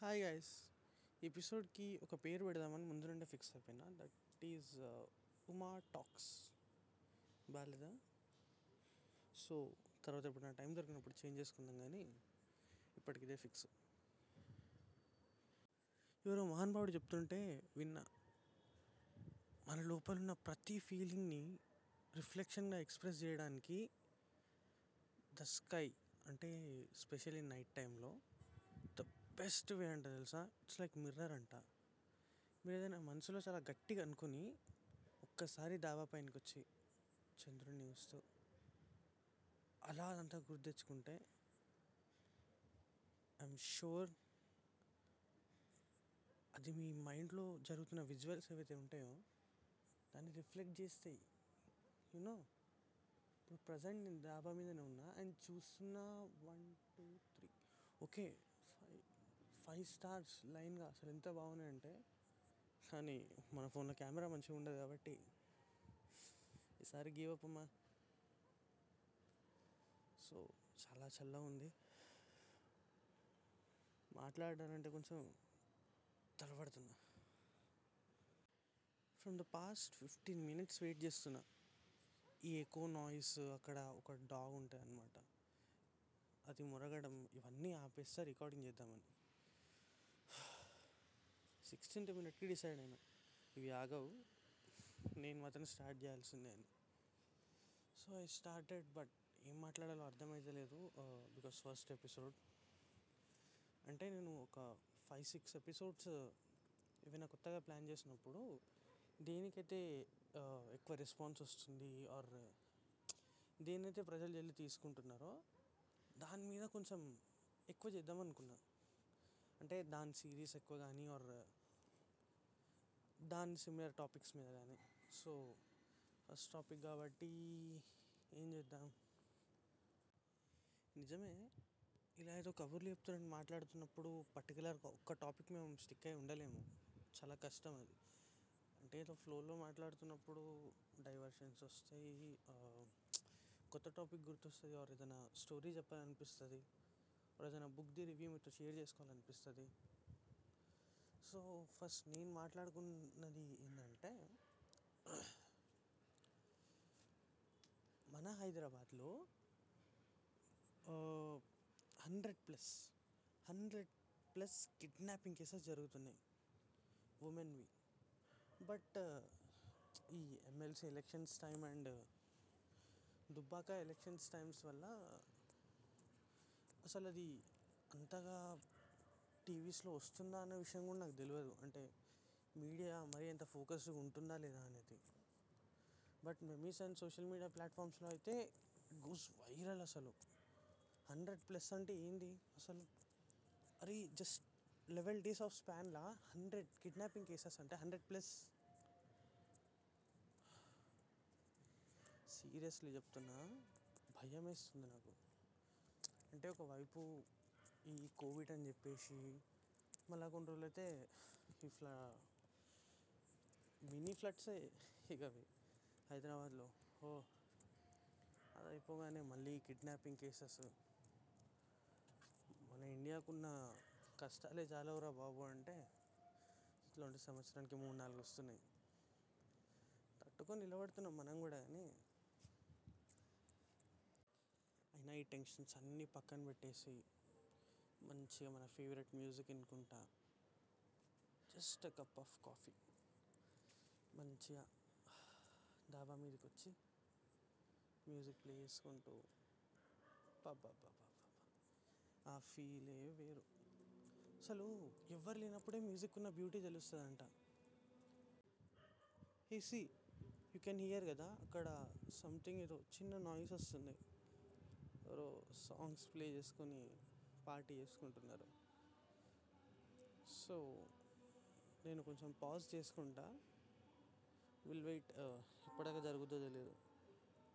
Hi guys ఎపిసోడ్కి ఒక పేరు పెడదామని ముందు నుండే ఫిక్స్ అయిపోయినా. దట్ ఈజ్ ఉమా టాక్స్ బాగాలేదా సో తర్వాత ఇప్పుడు నా టైం దొరికినప్పుడు చేంజ్ చేసుకుందాం కానీ ఇప్పటికి ఇదే ఫిక్స్ ఎవరో మహానుభావుడు చెప్తుంటే విన్నా. మన లోపల ఉన్న ప్రతి ఫీలింగ్ని రిఫ్లెక్షన్గా ఎక్స్ప్రెస్ చేయడానికి ద స్కై అంటే స్పెషల్లీ నైట్ టైంలో బెస్ట్ వే అంట తెలుసా? ఇట్స్ లైక్ మిర్రర్ అంట. మీరు ఏదైనా మనసులో చాలా గట్టిగా అనుకుని ఒక్కసారి దాబా పైనకి వచ్చి చంద్రుడిని చూస్తూ అలా అదంతా గుర్తు తెచ్చుకుంటే ఐఎమ్ షూర్ అది మీ మైండ్లో జరుగుతున్న విజువల్స్ ఏవైతే ఉంటాయో దాన్ని రిఫ్లెక్ట్ చేస్తాయి యూనో ఇప్పుడు ప్రజెంట్ నేను డాబా మీదనే ఉన్నా అండ్ చూస్తున్నా one two three. Okay five stars లైన్గా అసలు ఎంత బాగున్నాయి అంటే కానీ మన ఫోన్లో కెమెరా మంచిగా ఉండదు కాబట్టి ఈసారి గివ్ అప్ అమ్మా. సో చాలా చల్లగా ఉంది. మాట్లాడాలంటే కొంచెం తడబడుతున్నా. From the past fifteen minutes wait చేస్తున్నా. ఈ ఎకో నాయిస్ అక్కడ ఒక డాగ్ ఉంటుంది అనమాట అది మురగడం ఇవన్నీ ఆపేస్తా రికార్డింగ్ చేద్దామని. సిక్స్టీన్త్ మినిట్కి డిసైడ్ అయినా. ఇవి ఆగవు. నేను మాత్రం స్టార్ట్ చేయాల్సిందే అని. సో ఐ స్టార్టెడ్ బట్ ఏం మాట్లాడాలో అర్థమైతలేదు బికాస్ ఫస్ట్ ఎపిసోడ్ అంటే నేను ఒక ఫైవ్ సిక్స్ ఎపిసోడ్స్ ఏమైనా కొత్తగా ప్లాన్ చేసినప్పుడు దేనికైతే uh, ఎక్కువ రెస్పాన్స్ వస్తుంది ఆర్ దేనైతే ప్రజలు వెళ్ళి తీసుకుంటున్నారో దాని మీద కొంచెం ఎక్కువ చేద్దాం అనుకున్నా. అంటే దాని సిరీస్ ఎక్కువ కానీ ఆర్ దాని సిమిలర్ టాపిక్స్ మీద కానీ సో ఫస్ట్ టాపిక్ కాబట్టి ఏం చేద్దాం? నిజమే ఇలా ఏదో కబుర్లు చెప్తున్నట్టు మాట్లాడుతున్నప్పుడు పర్టికులర్గా ఒక్క టాపిక్ మేము స్టిక్ అయి ఉండలేము. చాలా కష్టం అది. అంటే ఏదో ఫ్లోలో మాట్లాడుతున్నప్పుడు డైవర్షన్స్ వస్తాయి కొత్త టాపిక్ గుర్తొస్తుంది ఆర్ ఏదైనా స్టోరీ చెప్పాలనిపిస్తుంది. ఆర్ బుక్ ది రివ్యూ మీతో షేర్ చేసుకోవాలనిపిస్తుంది. సో ఫస్ట్ నేను మాట్లాడుకున్నది ఏంటంటే మన హైదరాబాద్లో hundred plus hundred plus kidnapping cases జరుగుతున్నాయి ఉమెన్వి బట్ ఈ MLC elections time and Dubbaka elections times వల్ల అసలు అది అంతగా టీవీస్లో వస్తుందా అనే విషయం కూడా నాకు తెలియదు అంటే మీడియా మరీ అంత ఫోకస్గా ఉంటుందా లేదా అనేది. But memes and social media ప్లాట్ఫామ్స్లో అయితే గూస్ వైరల్ అసలు. హండ్రెడ్ ప్లస్ అంటే ఏంది? అసలు అరే జస్ట్ లెవెల్ డేస్ ఆఫ్ స్పాన్లా హండ్రెడ్ కిడ్నాపింగ్ కేసెస్ అంటే హండ్రెడ్ ప్లస్. సీరియస్లీ చెప్తున్నా భయం వేస్తుంది నాకు. అంటే ఒకవైపు ఈ కోవిడ్ అని చెప్పేసి మళ్ళా కొన్ని రోజులు అయితే ఈ ఫ్లా మినీ ఫ్లడ్సే ఇక అవి హైదరాబాద్లో. ఓ అది అయిపోగానే మళ్ళీ కిడ్నాపింగ్ కేసెస్. మన ఇండియాకున్న కష్టాలే చాలవురా బాబు అంటే ఇట్లాంటి సంవత్సరానికి మూడు నాలుగు వస్తున్నాయి. తట్టుకొని నిలబడుతున్నాం మనం కూడా కానీ అయినా ఈ టెన్షన్స్ అన్నీ పక్కన పెట్టేసి మంచిగా మన ఫేవరెట్ మ్యూజిక్ వినుకుంటా. జస్ట్ కప్ ఆఫ్ కాఫీ మంచిగా డాబా మీదకి వచ్చి మ్యూజిక్ ప్లే చేసుకుంటూ పాపా ఆ ఫీలే వేరు. అసలు ఎవరు లేనప్పుడే మ్యూజిక్ ఉన్న బ్యూటీ తెలుస్తుందంట. సి యూ కెన్ హియర్ కదా అక్కడ సంథింగ్ ఏదో చిన్న నాయిస్ వస్తుంది. ఎవరో సాంగ్స్ ప్లే చేసుకొని పార్టీ చేసుకుంటున్నారు. సో నేను కొంచెం పాజ్ చేసుకుంటా. విల్ వెయిట్ uh, ఎప్పటిదాకా జరుగుతుందో తెలియదు